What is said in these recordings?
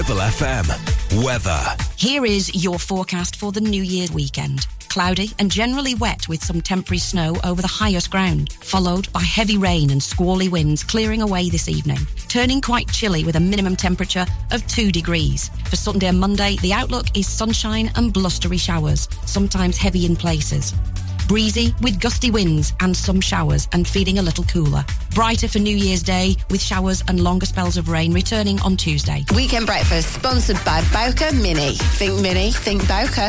Ribble FM. Weather. Here is your forecast for the New Year's weekend. Cloudy and generally wet with some temporary snow over the highest ground, followed by heavy rain and squally winds clearing away this evening, turning quite chilly with a minimum temperature of 2 degrees. For Sunday and Monday, the outlook is sunshine and blustery showers, sometimes heavy in places. Breezy with gusty winds and some showers and feeling a little cooler. Brighter for New Year's Day with showers and longer spells of rain returning on Tuesday. Weekend breakfast sponsored by Bowker Mini. Think Mini, think Bowker.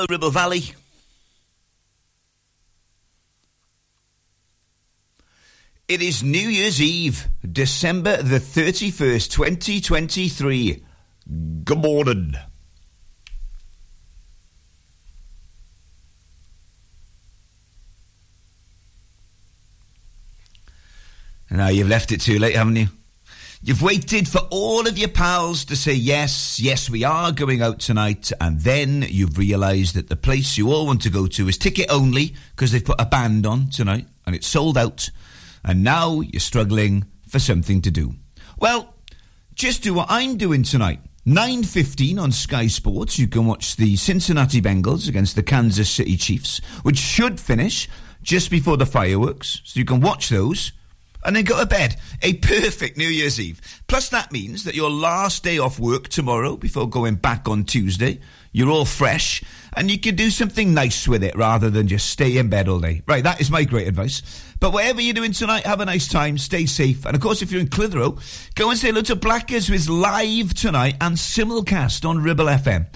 Hello, Ribble Valley. It is New Year's Eve, December the 31st, 2023. Good morning. Now you've left it too late, haven't you? You've waited for all of your pals to say yes, yes, we are going out tonight, and then you've realised that the place you all want to go to is ticket only because they've put a band on tonight and it's sold out, and now you're struggling for something to do. Well, just do what I'm doing tonight. 9.15 on Sky Sports, you can watch the Cincinnati Bengals against the Kansas City Chiefs, which should finish just before the fireworks, so you can watch those and then go to bed. A perfect New Year's Eve. Plus, that means that your last day off work tomorrow before going back on Tuesday, you're all fresh and you can do something nice with it rather than just stay in bed all day. Right, that is my great advice. But whatever you're doing tonight, have a nice time, stay safe. And of course, if you're in Clitheroe, go and say hello to Blackers, who is live tonight and simulcast on Ribble FM.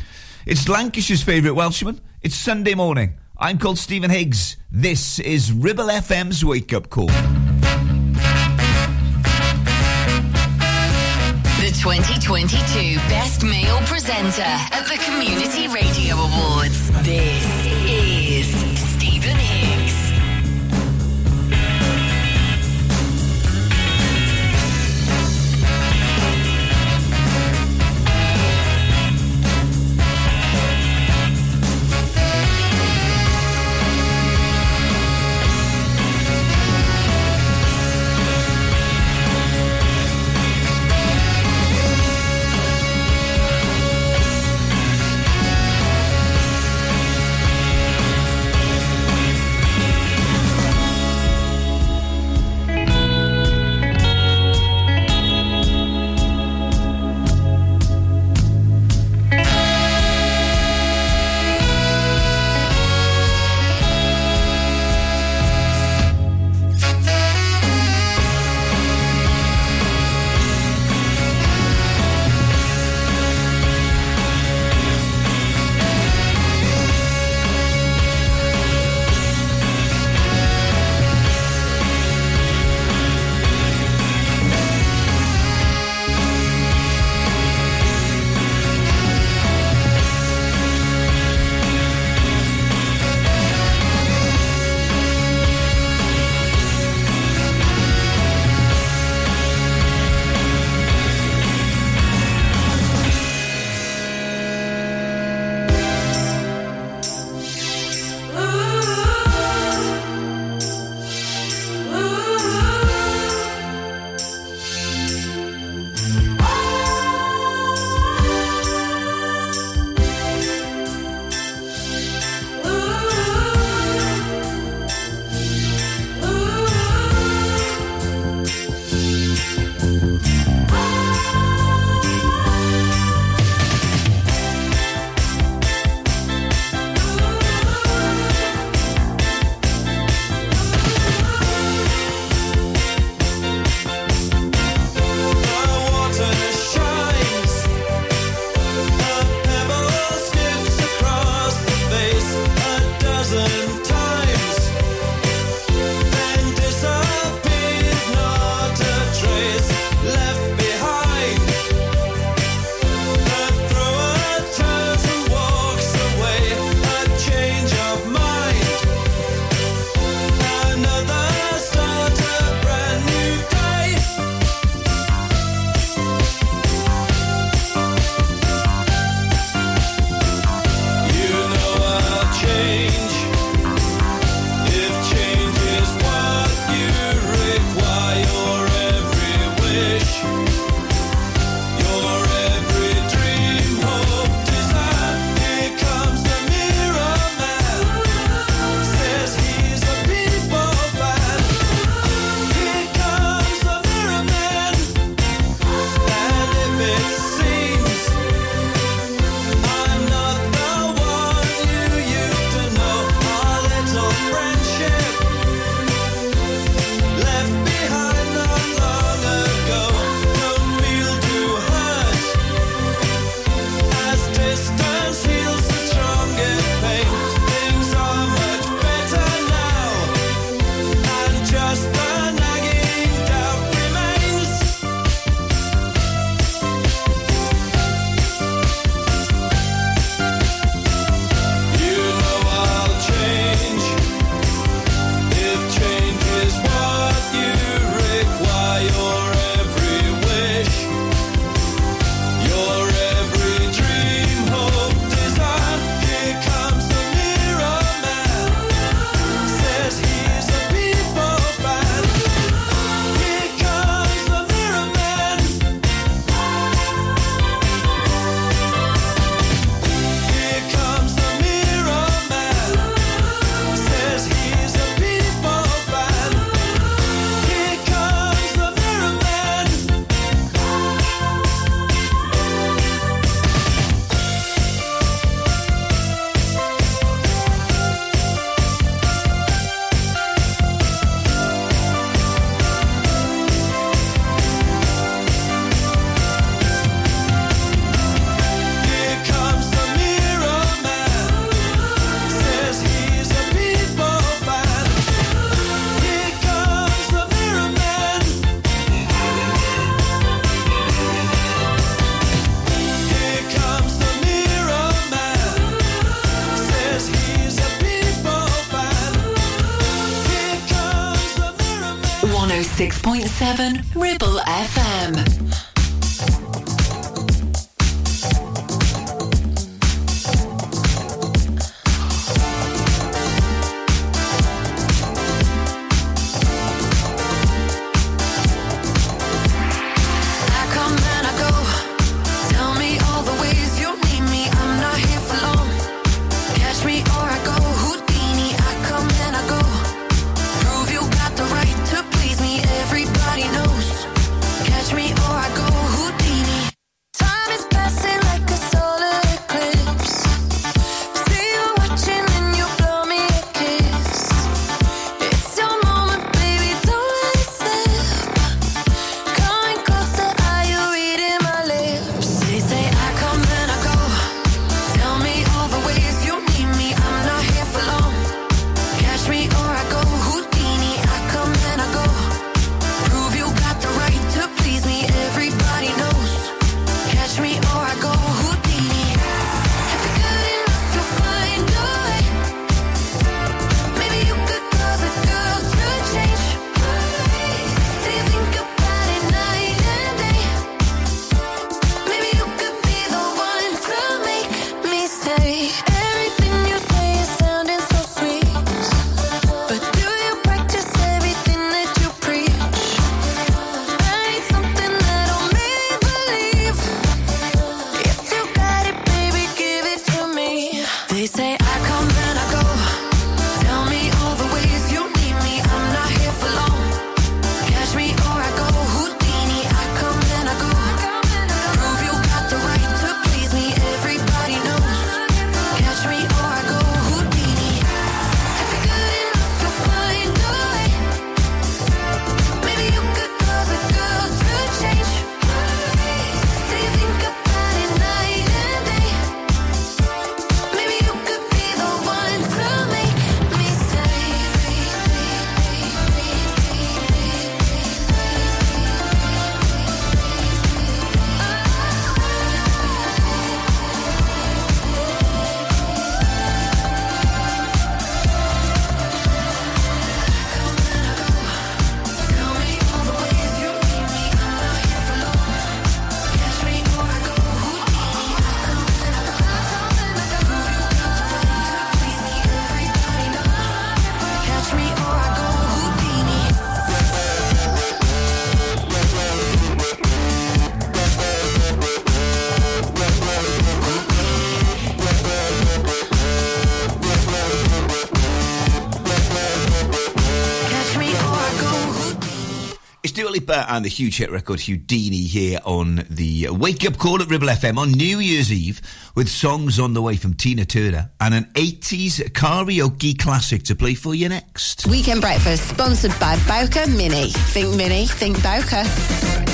It's Lancashire's favourite Welshman. It's Sunday morning. I'm called Stephen Higgs. This is Ribble FM's Wake Up Call. 2022 Best Male Presenter at the Community Radio Awards. This 96.7 Ribble And the huge hit record Houdini here on the Wake Up Call at Ribble FM on New Year's Eve with songs on the way from Tina Turner and an 80s karaoke classic to play for you next. Weekend Breakfast, sponsored by Bowker Mini. Think Mini, think Bowker.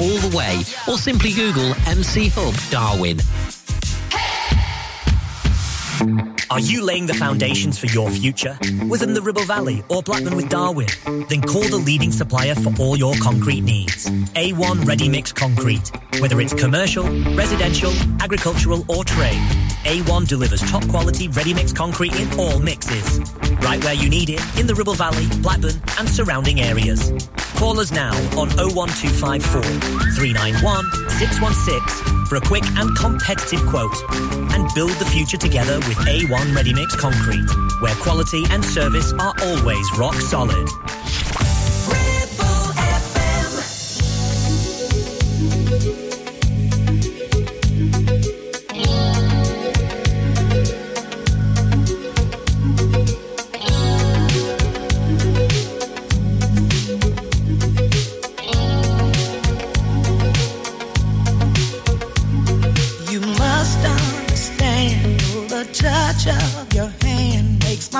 all the way, or simply Google MC Hub Darwen. Are you laying the foundations for your future? Within the Ribble Valley or Blackburn with Darwen? Then call the leading supplier for all your concrete needs. A1 Ready Mix Concrete. Whether it's commercial, residential, agricultural, or trade. A1 delivers top quality ready mix concrete in all mixes. Right where you need it, in the Ribble Valley, Blackburn, and surrounding areas. Call us now on 01254 391 616 for a quick and competitive quote. And build the future together with A1 Ready Mix Concrete, where quality and service are always rock solid.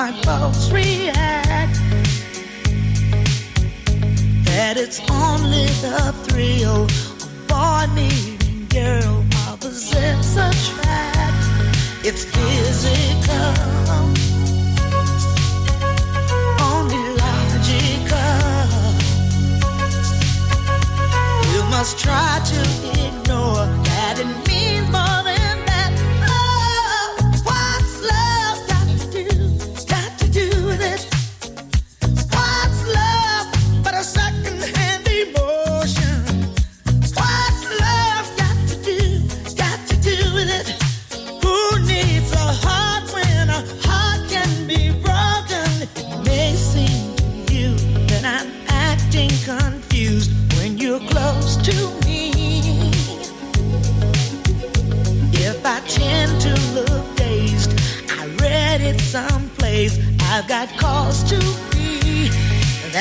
my folks react that it's only the thrill of boy meeting girl opposites attract. It's physical, only logical. You must try to ignore that.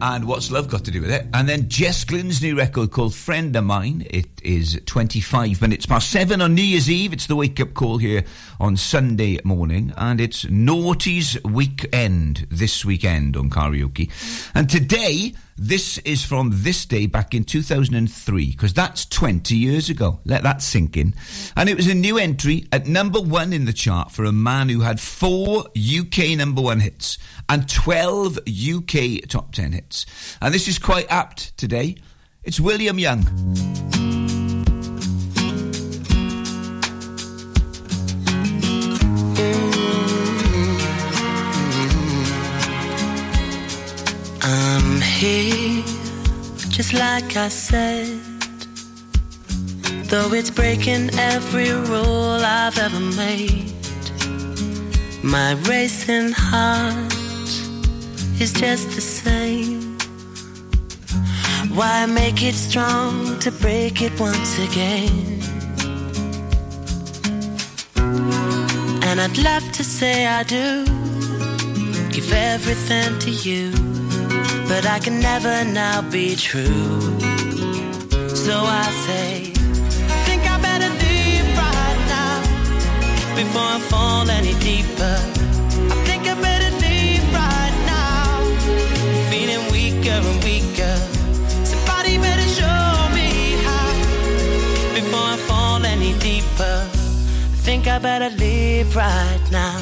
And What's Love Got to Do with It? And then Jess Glynne's new record called Friend of Mine. It is 25 minutes past seven on New Year's Eve. It's the wake up call here on Sunday morning. And it's Noughties Weekend this weekend on karaoke. And today, this is from this day back in 2003, because that's 20 years ago. Let that sink in. And it was a new entry at number one in the chart for a man who had four UK number one hits and 12 UK top 10 hits. And this is quite apt today. It's William Young. I'm here, just like I said. Though it's breaking every rule I've ever made. My racing heart is just the same. Why make it strong to break it once again? And I'd love to say I do give everything to you, but I can never now be true. So I say, think I better leave right now before I fall any deeper. I think I better leave right now, feeling weaker and weaker. Deeper. I think I better leave right now.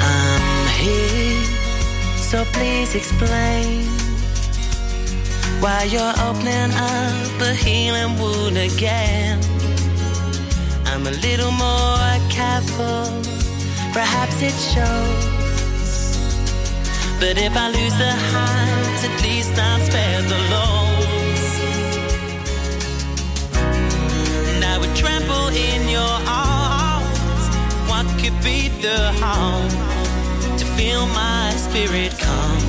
I'm here, so please explain why you're opening up a healing wound again. I'm a little more careful, perhaps it shows. But if I lose the highs, at least I'm spared the lows. In your arms. What could be the harm to feel my spirit calm?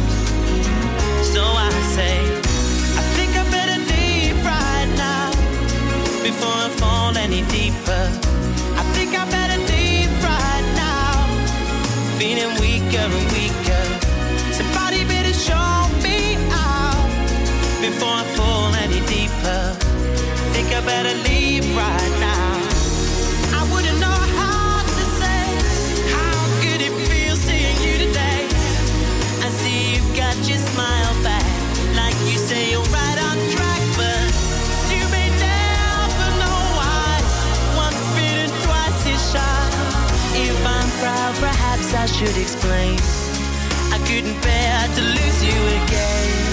So I say, I think I better leave right now before I fall any deeper. I think I better leave right now, feeling weaker and weaker. Somebody better show me out before I fall any deeper. I think I better leave right now. Should explain. I couldn't bear to lose you again.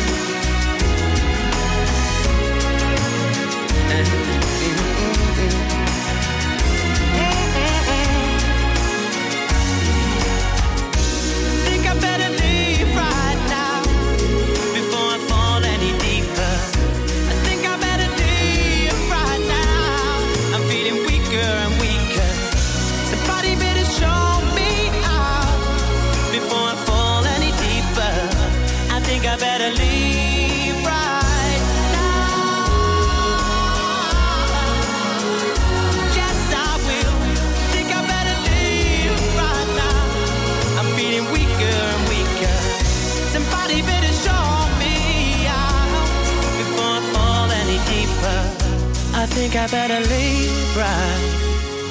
Think I better leave right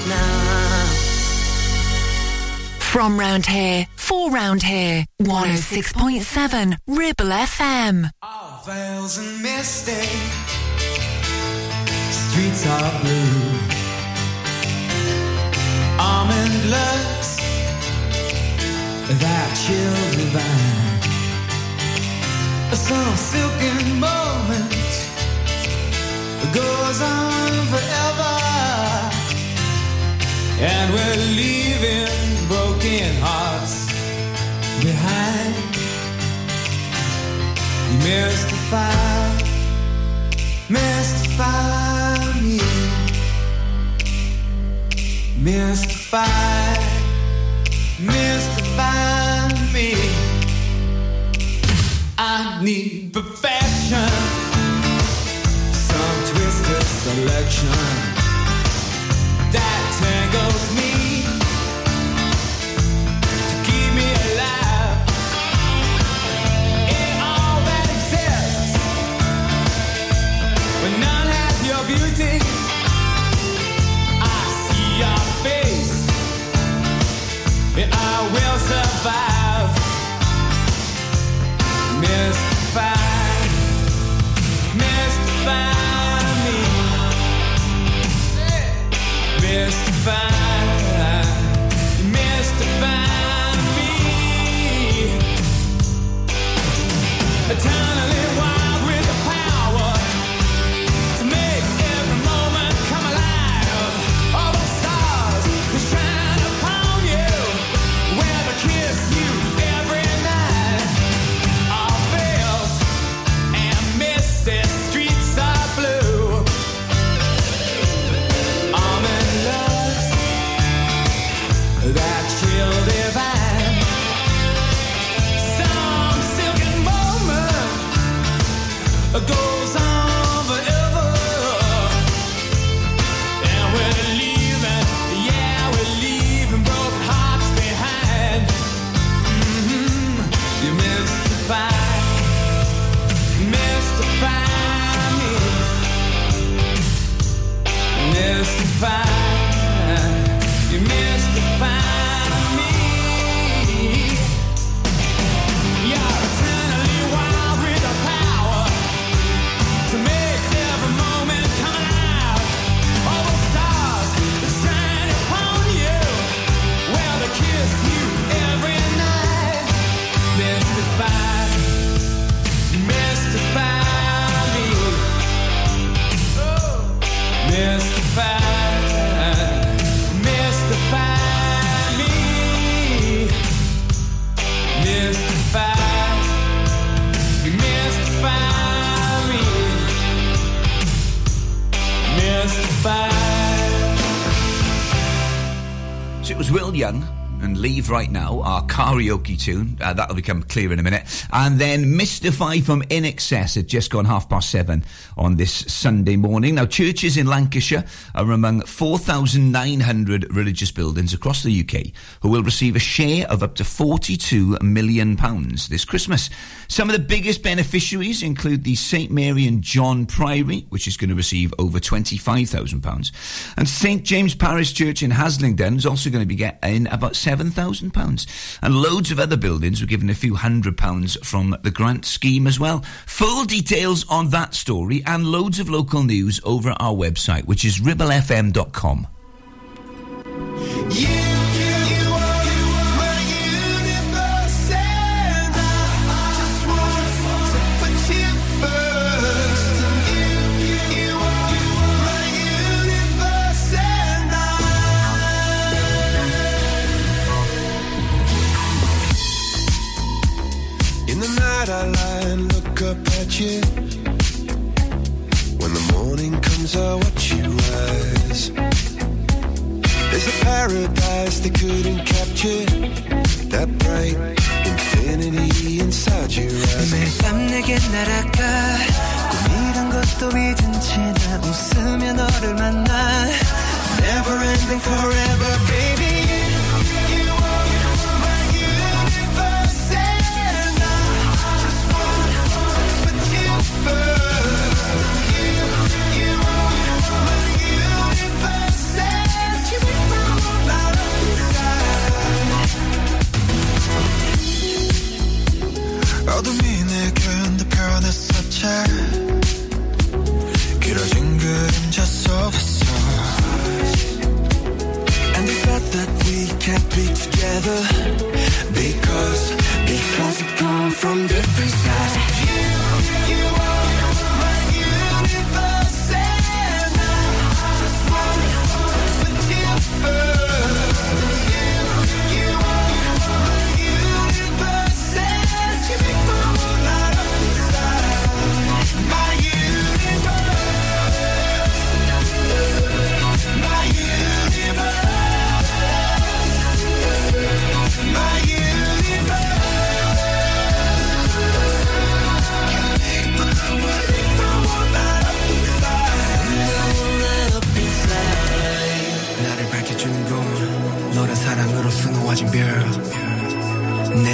now. From round here, for round here, 106.7 Ribble FM. All Veils and misty, streets are blue. Almond looks that chill divine. Some silken moment goes on forever, and we're leaving broken hearts behind. You mystify, mystify me. Mystify, mystify me. I need perfection, selection. That tangles me goes tune. Uh, that'll become clear in a minute. And then Mystify from INXS at just gone half past seven on this Sunday morning. Now, churches in Lancashire are among 4,900 religious buildings across the UK who will receive a share of up to £42 million this Christmas. Some of the biggest beneficiaries include the St Mary and John Priory, which is going to receive over £25,000. And St James Parish Church in Haslingden is also going to be getting about £7,000. And loads of other buildings were given a few hundred pounds from the grant scheme as well. Full details on that story and loads of local news over our website, which is ribblefm.com. In night I lie and look up at you. When the morning comes, I watch you rise. There's a paradise they couldn't capture. That bright infinity inside your eyes. 매일 밤 내게 날아가 꿈이란 것도 잊은 채 나 웃으며 너를 만나 Never ending forever baby 변했었지 길어진 그림자 속에서 And the fact that we can't be together Because, because we come from different sides You, you are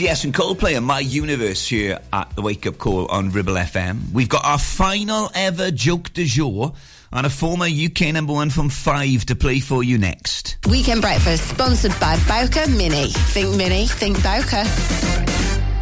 BTS and Coldplay and My Universe here at the Wake Up Call on Ribble FM. We've got our final ever joke du jour and a former UK number one from five to play for you next. Weekend breakfast sponsored by Bowker Mini. Think Mini, think Bowker.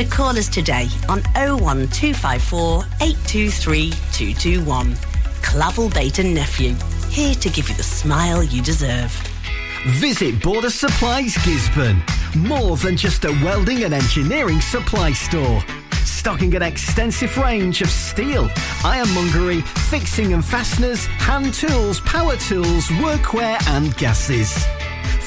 So call us today on 01254 823 221. Clavel Bait and Nephew, here to give you the smile you deserve. Visit Border Supplies Gisburn. More than just a welding and engineering supply store. Stocking an extensive range of steel, ironmongery, fixing and fasteners, hand tools, power tools, workwear and gases.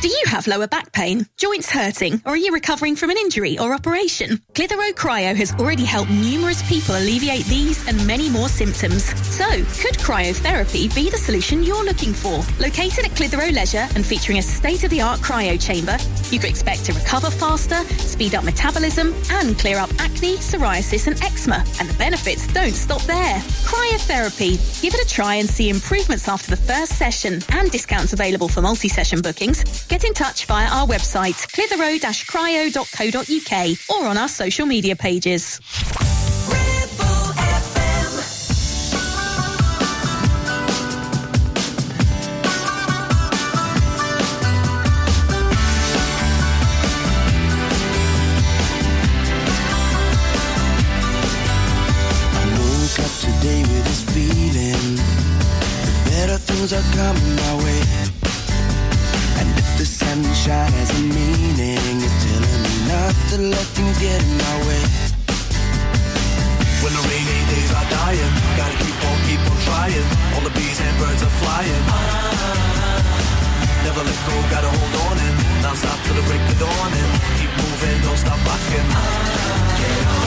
Do you have lower back pain, joints hurting, or are you recovering from an injury or operation? Clitheroe Cryo has already helped numerous people alleviate these and many more symptoms. So, could cryotherapy be the solution you're looking for? Located at Clitheroe Leisure and featuring a state-of-the-art cryo chamber, you can expect to recover faster, speed up metabolism, and clear up acne, psoriasis, and eczema. And the benefits don't stop there. Cryotherapy. Give it a try and see improvements after the first session and discounts available for multi-session bookings. Get in touch via our website, clitheroe-cryo.co.uk or on our social media pages. Coming my way. And if the sunshine has a meaning, it's telling me not to let things get in my way. When the rainy days are dying, gotta keep on, keep on trying. All the bees and birds are flying. Never let go, gotta hold on and not stop till the break of dawn and keep moving, don't stop rocking. Get on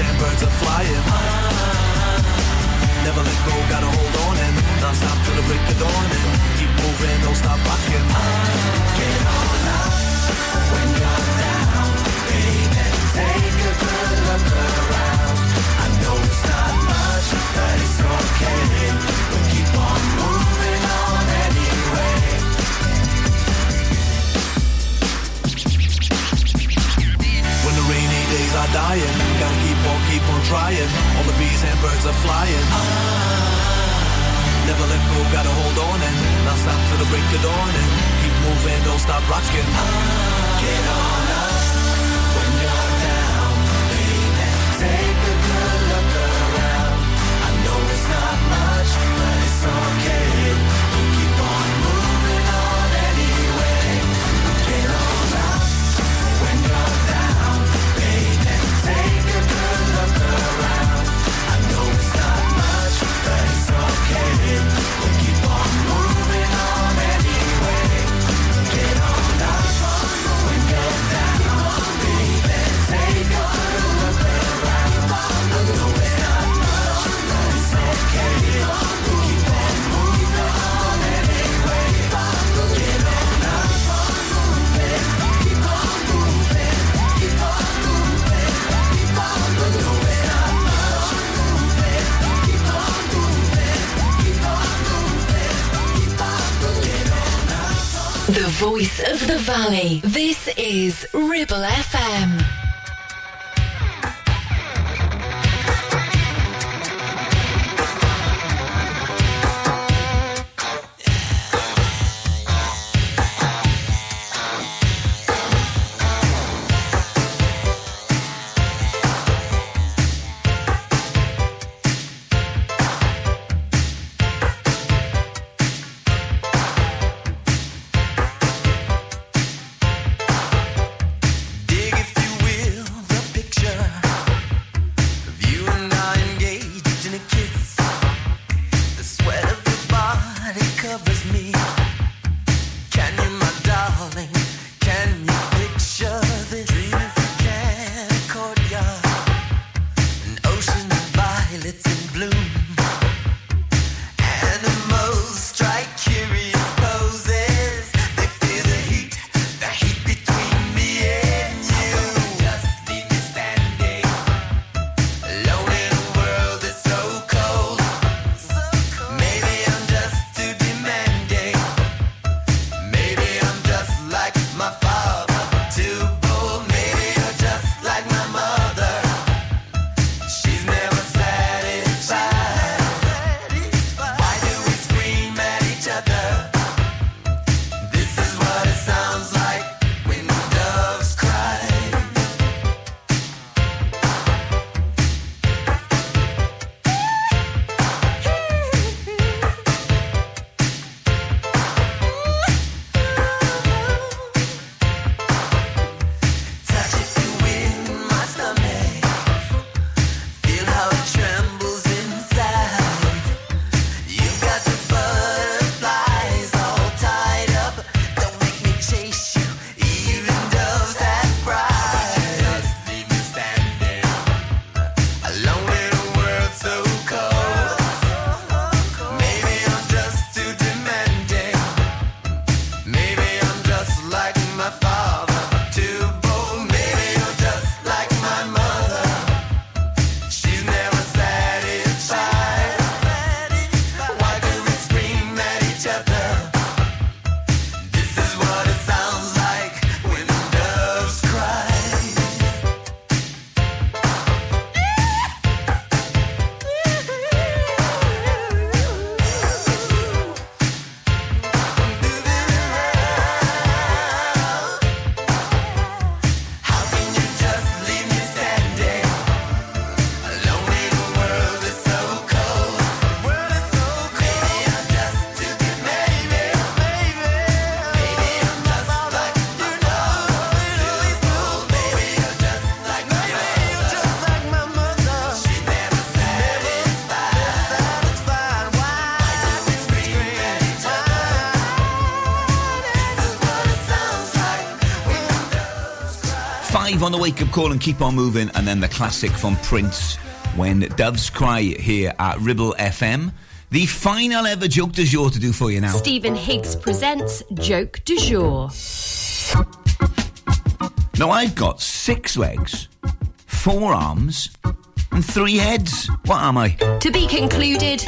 and birds are flying. Never let go, gotta hold on and not stop till the break of dawn and keep moving, don't stop rocking. Get on up when you're down, baby. Take a good look around. I know it's not much, but it's okay. We'll keep on moving on anyway. When the rainy days are dying, gotta keep keep on trying. All the bees and birds are flying. Never let go, gotta hold on and not stop till the break of dawn and keep moving, don't stop rocking. Get on up when you're down. Take a good look around. I know it's not much, but it's okay. voice of the valley. This is Ribble FM. On the wake up call and keep on moving. And then the classic from Prince, When Doves Cry, here at Ribble FM. The final ever joke du jour to do for you now. Stephen Higgs presents Joke du jour. Now, I've got six legs, four arms, and three heads. What am I? To be concluded,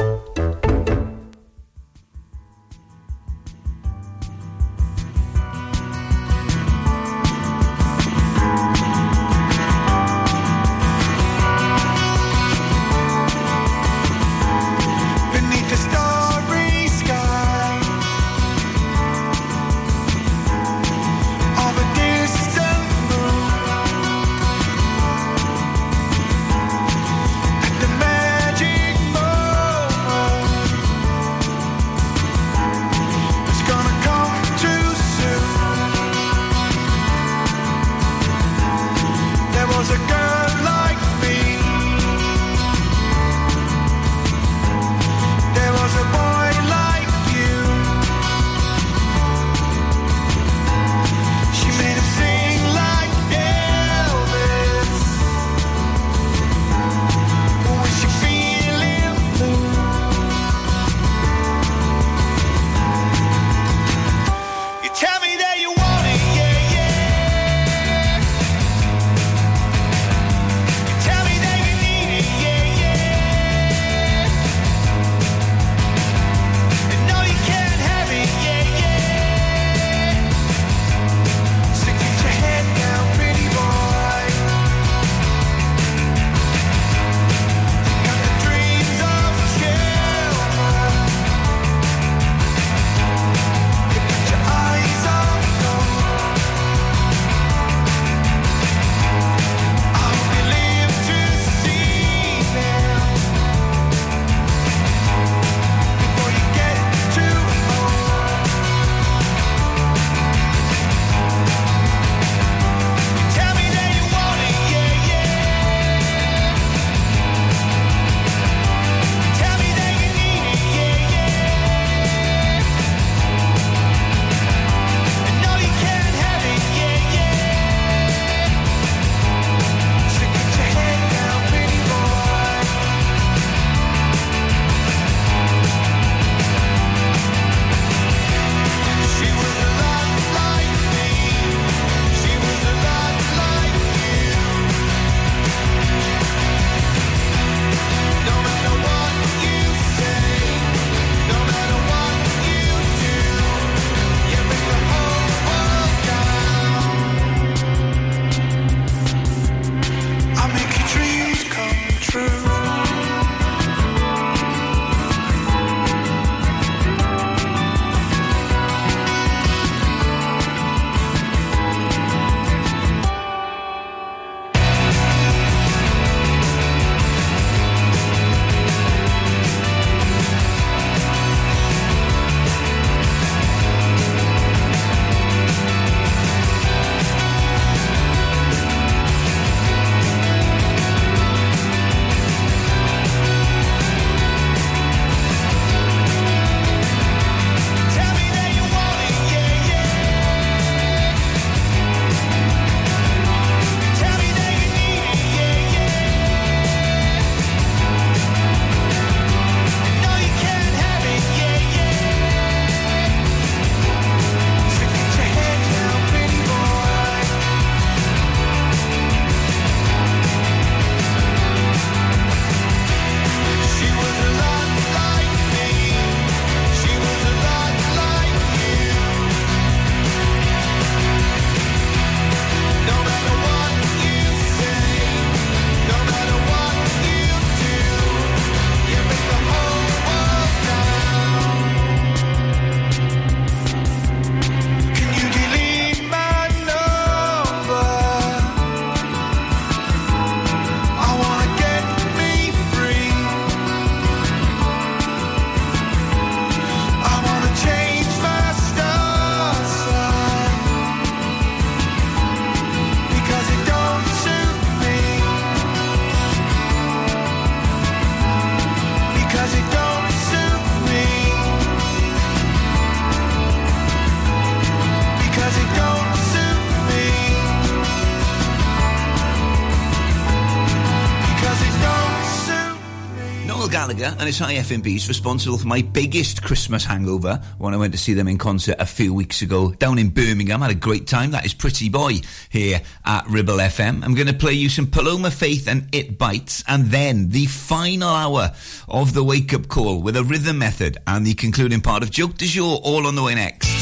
Gallagher and it's IFMBs responsible for my biggest Christmas hangover when I went to see them in concert a few weeks ago down in Birmingham. I had a great time. That is Pretty Boy here at Ribble FM. I'm going to play you some Paloma Faith and It Bites and then the final hour of the wake up call with a rhythm method and the concluding part of Joke de Jour all on the way next.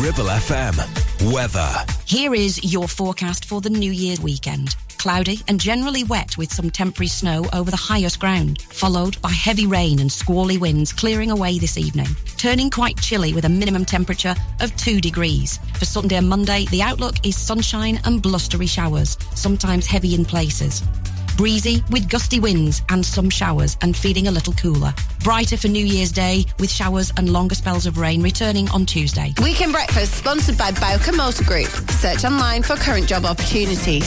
Ribble FM. Weather. Here is your forecast for the New Year's weekend. Cloudy and generally wet with some temporary snow over the highest ground, followed by heavy rain and squally winds clearing away this evening, turning quite chilly with a minimum temperature of 2 degrees. For Sunday and Monday, the outlook is sunshine and blustery showers, sometimes heavy in places. Breezy with gusty winds and some showers and feeling a little cooler. Brighter for New Year's Day with showers and longer spells of rain returning on Tuesday. Weekend Breakfast sponsored by Bowker Motor Group. Search online for current job opportunities.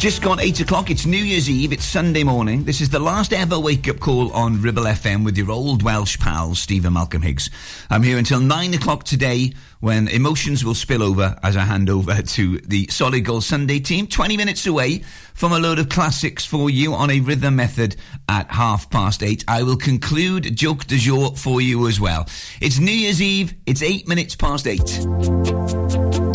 Just gone 8 o'clock. It's New Year's Eve. It's Sunday morning. This is the last ever wake up call on Ribble FM with your old Welsh pals, Stephen Malcolm Higgs. I'm here until 9 o'clock today when emotions will spill over as I hand over to the Solid Gold Sunday team. 20 minutes away from a load of classics for you on a rhythm method at half past 8. I will conclude Joke du Jour for you as well. It's New Year's Eve. It's 8 minutes past 8.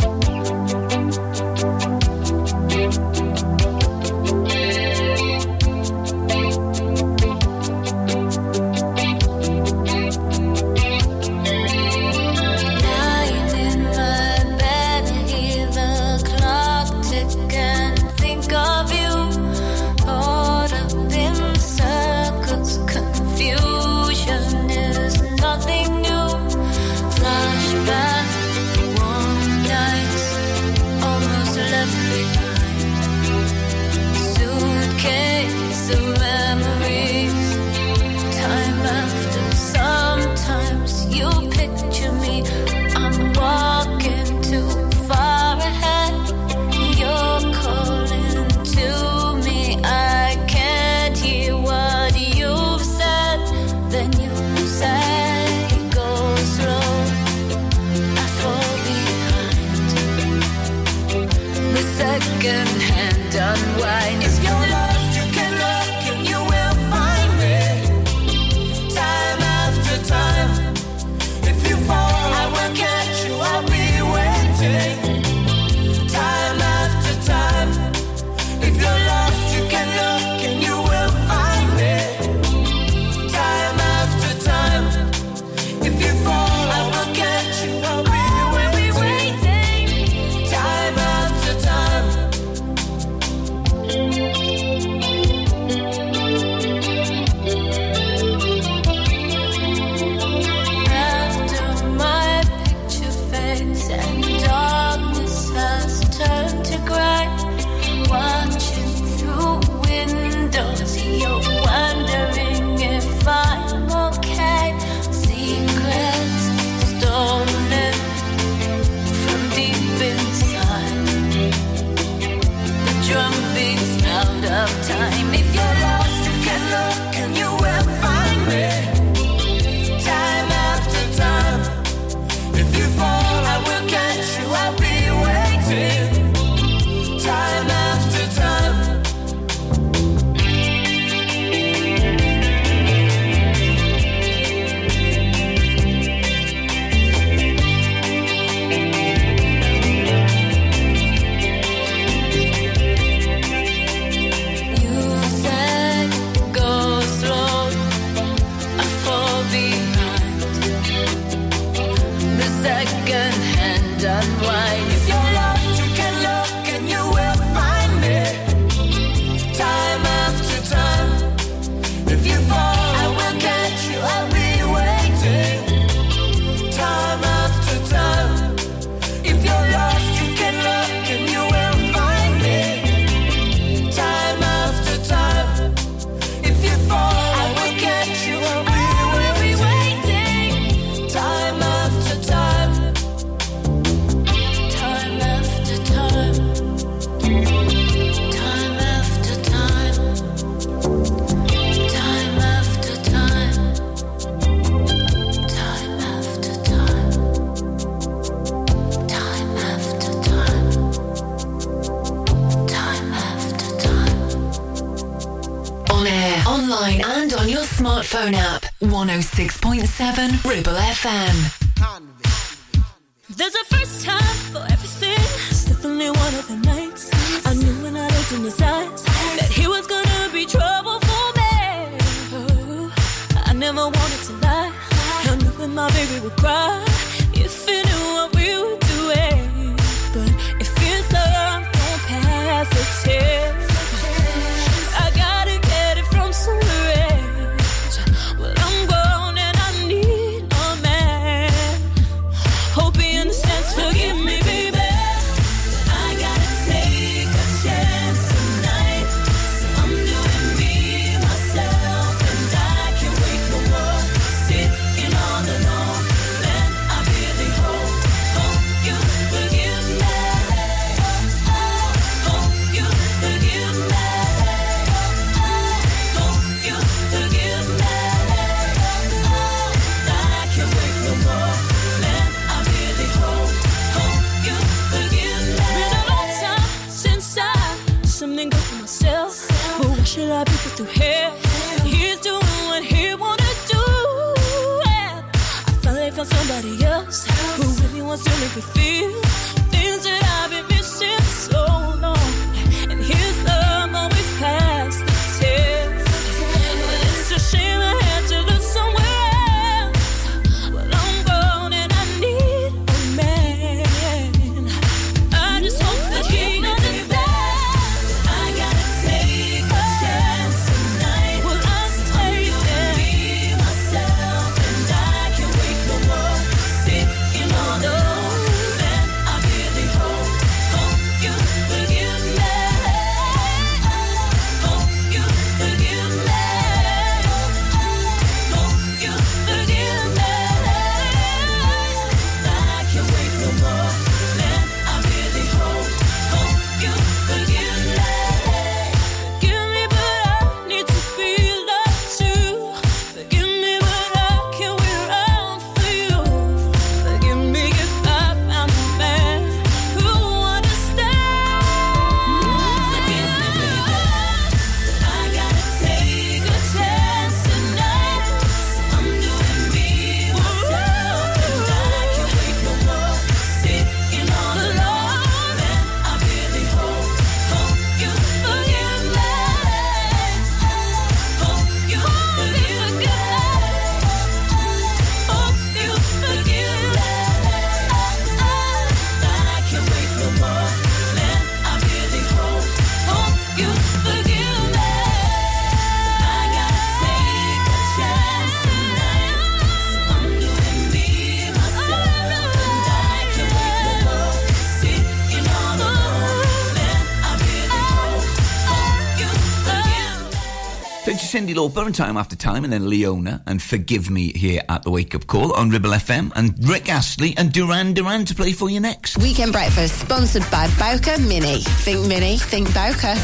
To Cyndi Lauper and Time After Time, and then Leona and Forgive Me here at the Wake Up Call on Ribble FM, and Rick Astley and Duran Duran to play for you next. Weekend Breakfast, sponsored by Bowker Mini. Think Mini, think Bowker.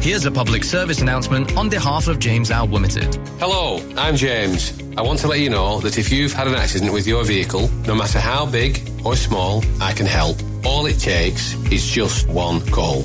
Here's a public service announcement on behalf of James Al Limited. Hello, I'm James. I want to let you know that if you've had an accident with your vehicle, no matter how big or small, I can help. All it takes is just one call.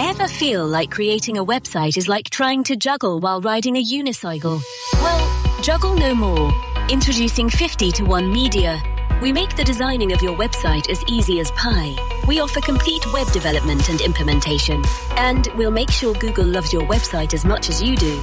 Ever feel like creating a website is like trying to juggle while riding a unicycle? Well, juggle no more. Introducing 50 to 1 Media. We make the designing of your website as easy as pie. We offer complete web development and implementation. And we'll make sure Google loves your website as much as you do.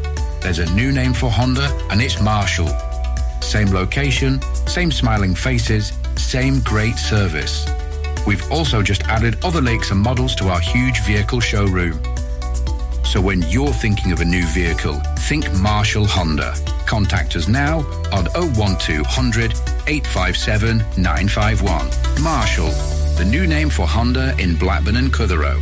There's a new name for Honda, and it's Marshall. Same location, same smiling faces, same great service. We've also just added other lakes and models to our huge vehicle showroom. So when you're thinking of a new vehicle, think Marshall Honda. Contact us now on 01200 857 951. Marshall, the new name for Honda in Blackburn and Clitheroe.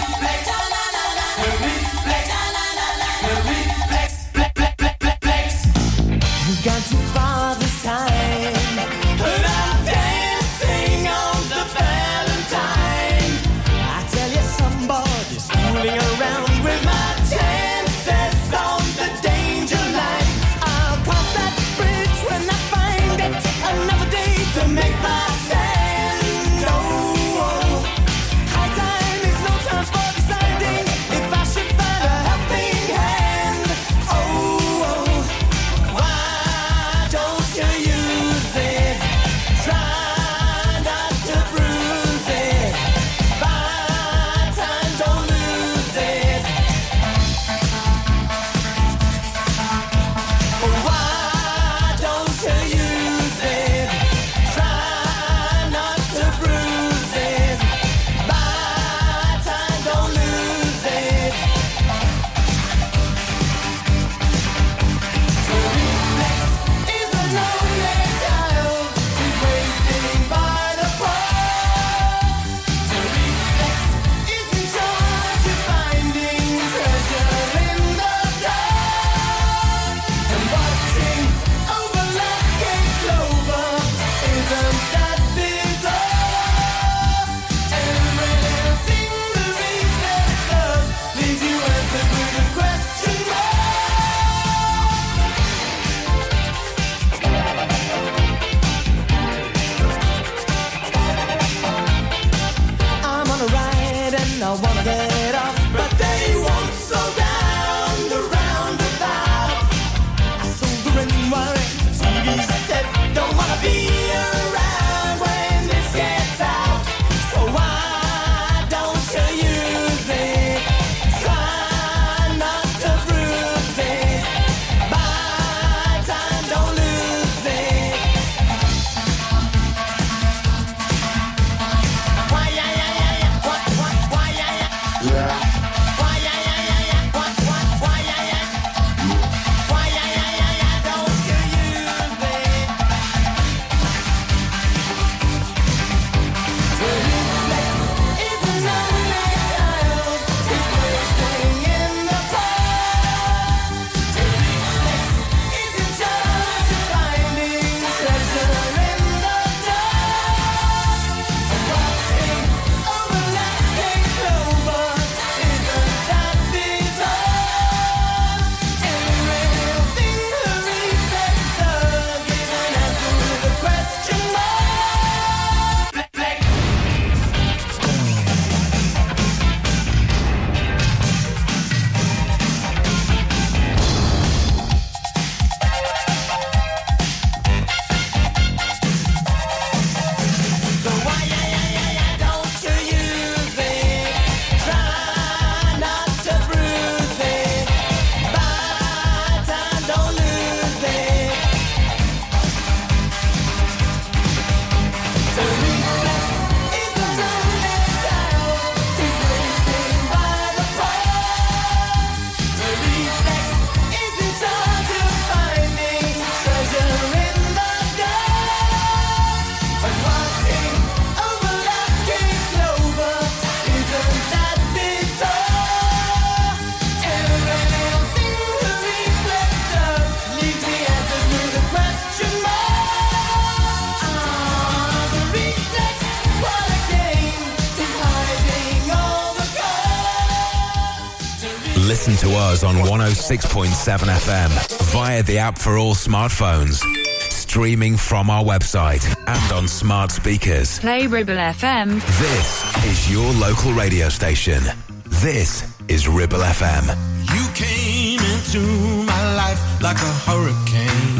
106.7 FM via the app for all smartphones. Streaming from our website and on smart speakers. Play Ribble FM. This is your local radio station. This is Ribble FM. You came into my life like a hurricane.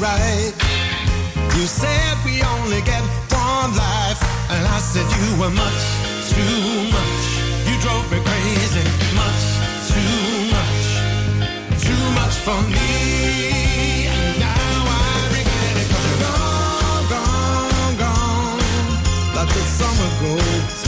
Right. You said we only get one life, and I said you were much too much. You drove me crazy, much too much, too much for me. And now I regret it 'cause you're gone, gone, gone, like the summer goes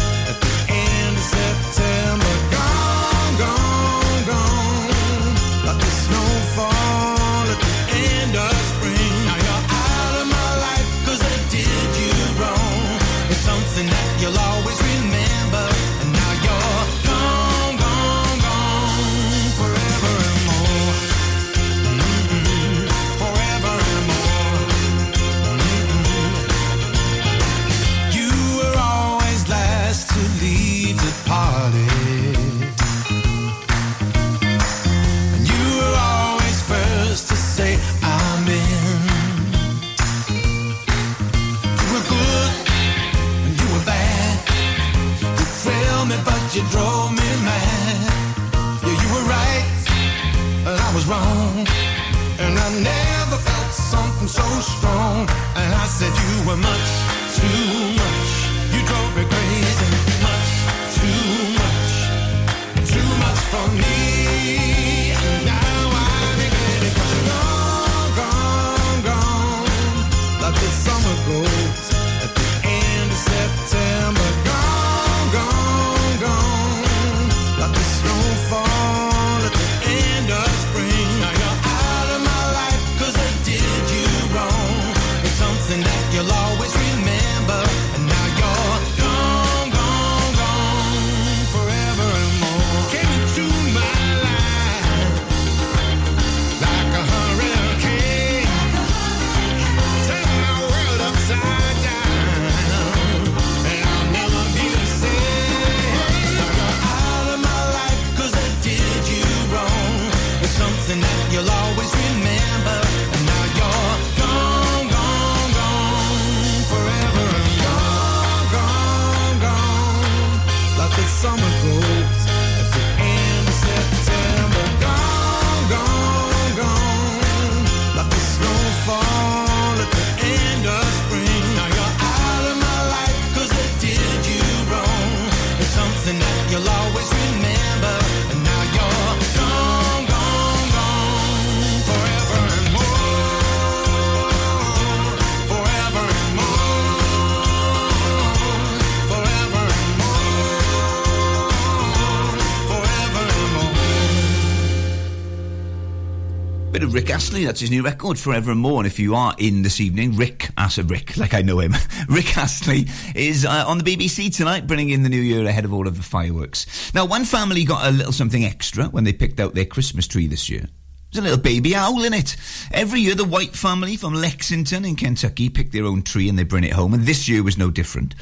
That's his new record, Forever and More. And if you are in this evening, Rick, I said Rick, like I know him, Rick Astley is uh, on the BBC tonight, bringing in the new year ahead of all of the fireworks. Now, one family got a little something extra when they picked out their Christmas tree this year. There's a little baby owl in it. Every year, the White family from Lexington in Kentucky pick their own tree and they bring it home, and this year was no different.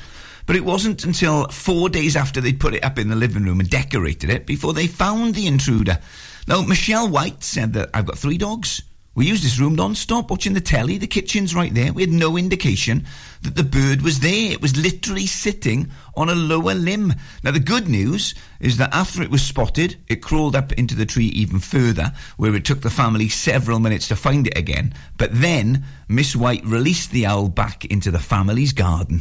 But it wasn't until four days after they'd put it up in the living room and decorated it before they found the intruder. Now, Michelle White said that I've got three dogs. We used this room non-stop, watching the telly. The kitchen's right there. We had no indication that the bird was there. It was literally sitting on a lower limb. Now, the good news is that after it was spotted, it crawled up into the tree even further, where it took the family several minutes to find it again. But then, Miss White released the owl back into the family's garden.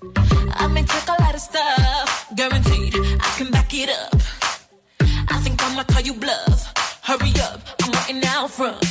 I take a lot of stuff, guaranteed I can back it up. I think I'ma call you bluff. Hurry up, I'm waiting out front.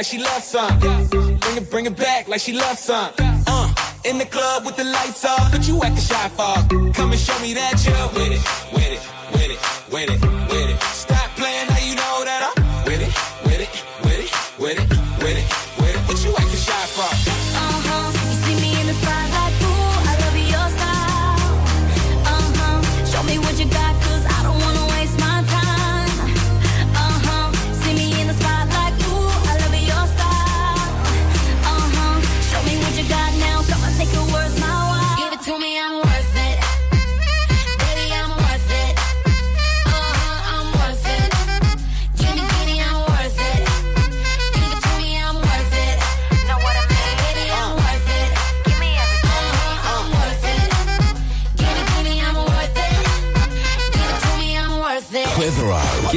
Like she loves some. Bring it, bring it back like she loves some. Uh, in the club with the lights off, but you acting shy for. Come and show me that you're with it, with it, with it, with it, with it.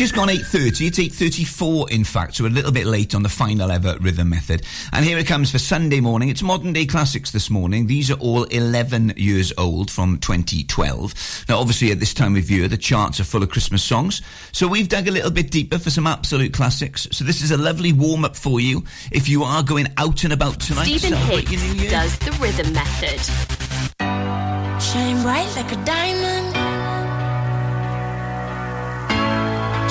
Just gone 8.30. It's 8.34, in fact, so a little bit late on the final ever rhythm method. And here it comes for Sunday morning. It's modern day classics this morning. These are all 11 years old from 2012. Now, obviously, at this time of year, the charts are full of Christmas songs. So we've dug a little bit deeper for some absolute classics. So this is a lovely warm up for you if you are going out and about tonight. Stephen Higgs does the rhythm method. Shine bright like a diamond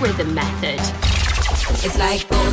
rhythm method. It's like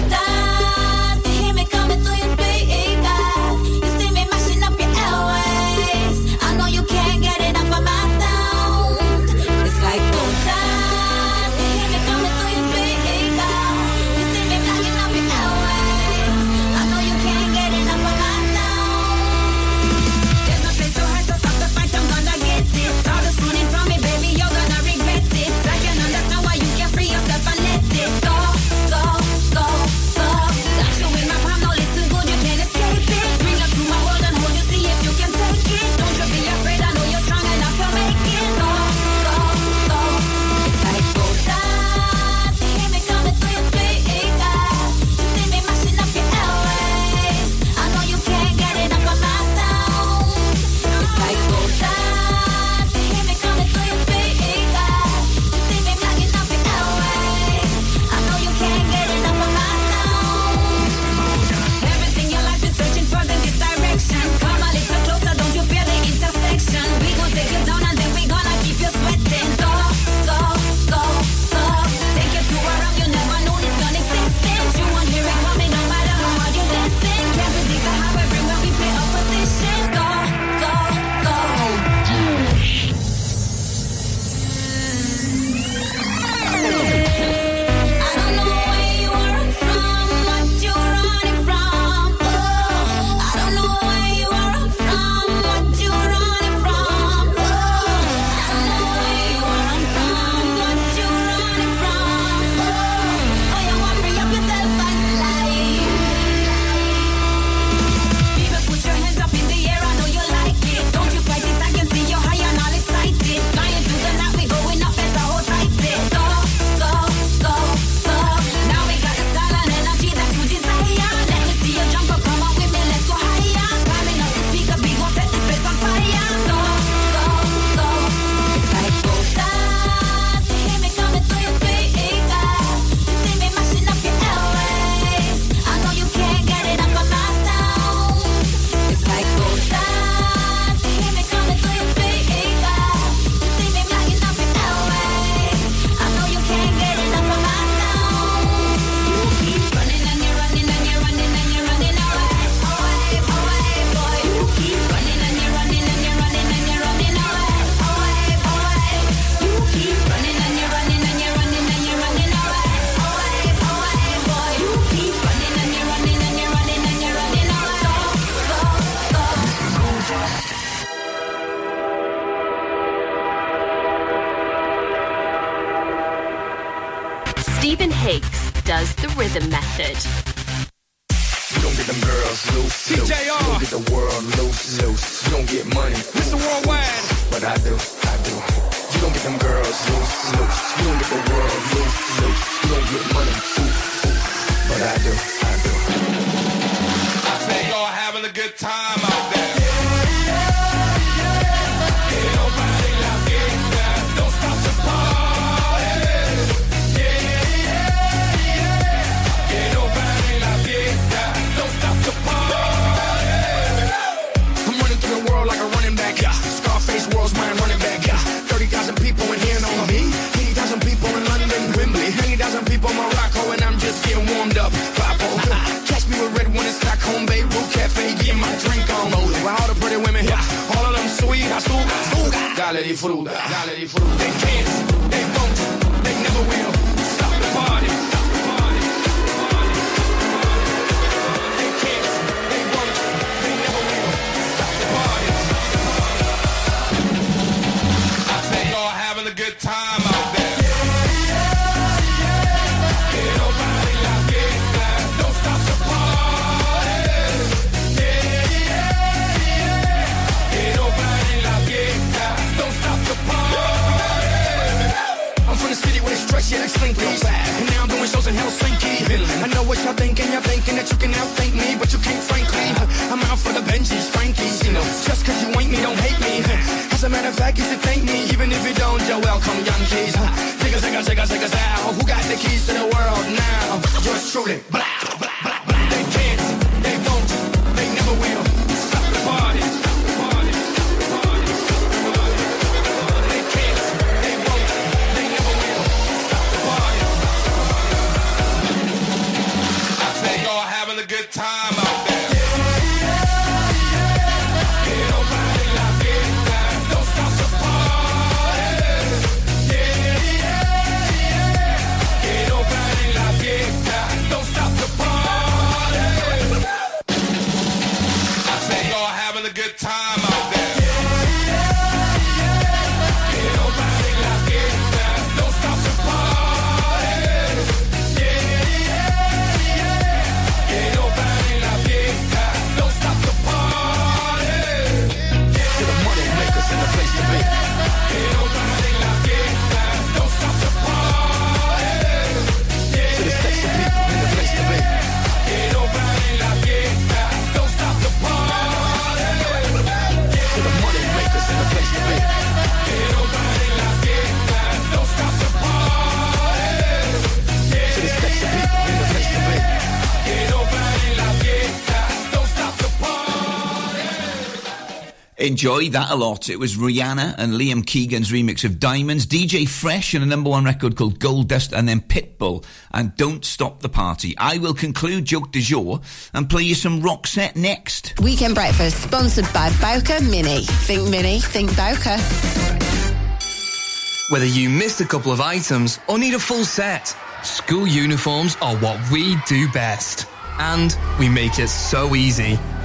Gale di frutta, gale di frutta. They. And now I'm doing shows in Helsinki. I know what y'all thinking, y'all thinking that you can outthink me, but you can't, frankly. I'm out for the Benjis, Frankies, you know. Just cause you ain't me, don't hate me. As a matter of fact, if you should thank me, even if you don't, you're welcome, young a, take a, take a out. Who got the keys to the world now? Yours truly. Blah, Enjoy that a lot. It was Rihanna and Liam Keegan's remix of Diamonds, DJ Fresh and a number one record called Gold Dust, and then Pitbull and Don't Stop the Party. I will conclude Joke du jour and play you some rock set next. Weekend breakfast sponsored by Bowker Mini. Think Mini, think Bowker. Whether you missed a couple of items or need a full set, school uniforms are what we do best. And we make it so easy.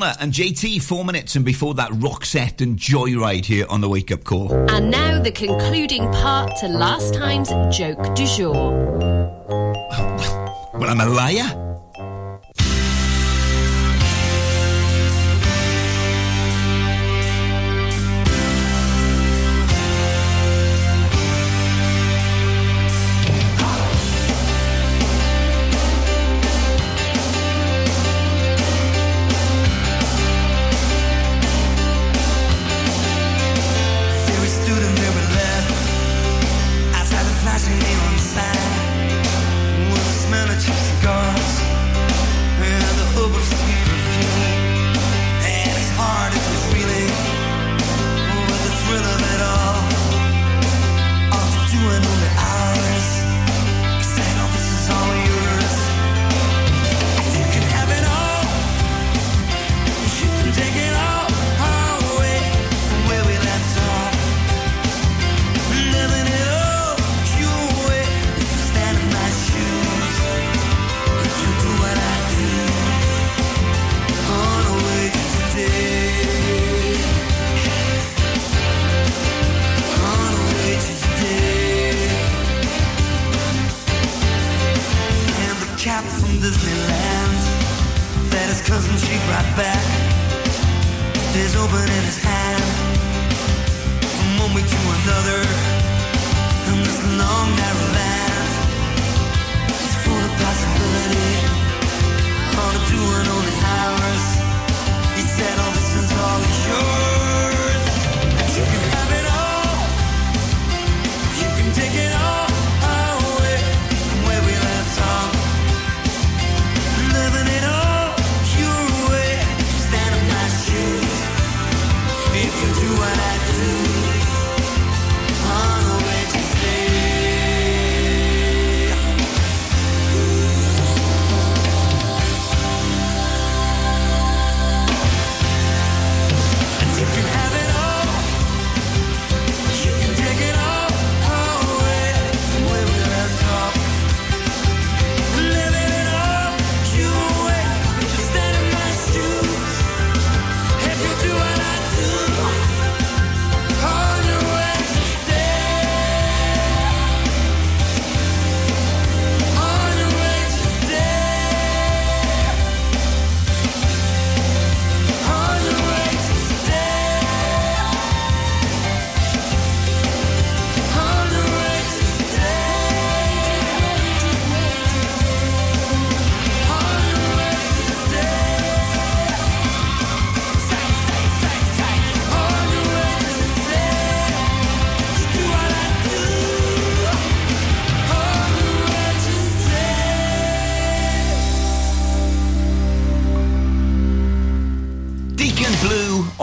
Madonna and JT, four minutes, and before that, Roxette and Joyride here on the Wake Up Call. And now the concluding part to last time's joke du jour. Well, I'm a liar.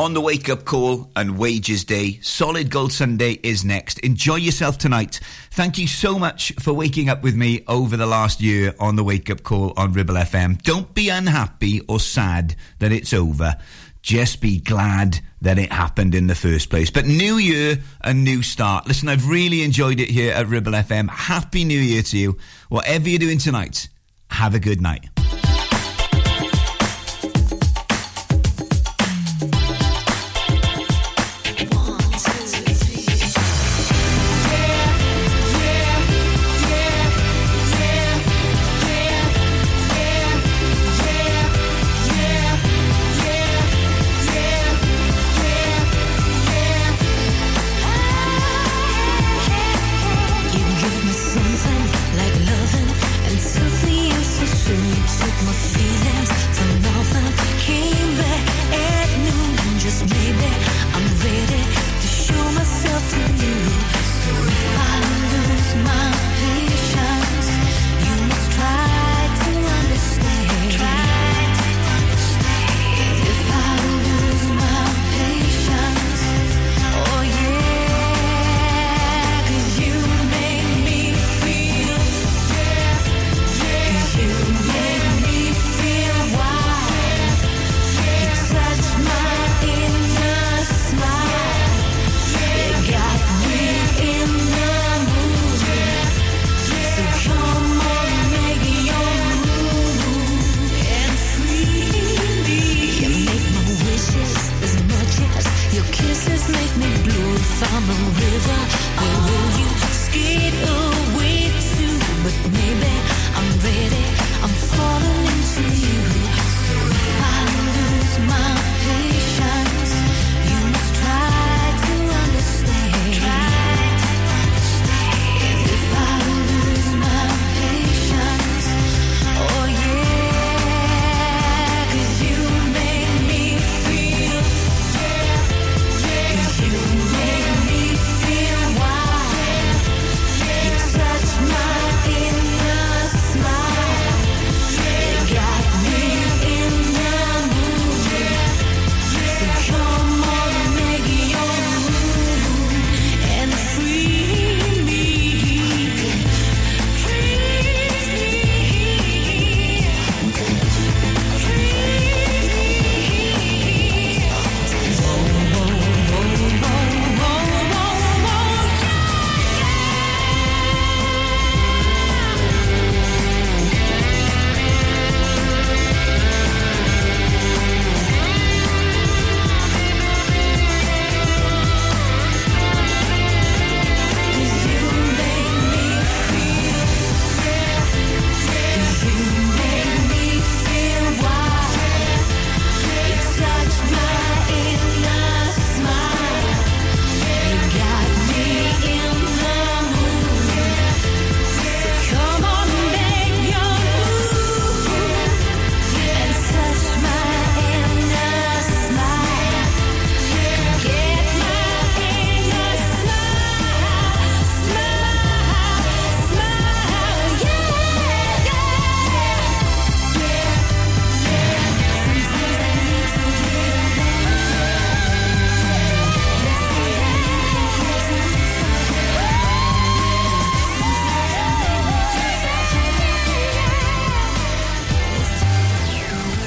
On the wake up call and wages day. Solid Gold Sunday is next. Enjoy yourself tonight. Thank you so much for waking up with me over the last year on the wake up call on Ribble FM. Don't be unhappy or sad that it's over. Just be glad that it happened in the first place. But new year, a new start. Listen, I've really enjoyed it here at Ribble FM. Happy New Year to you. Whatever you're doing tonight, have a good night.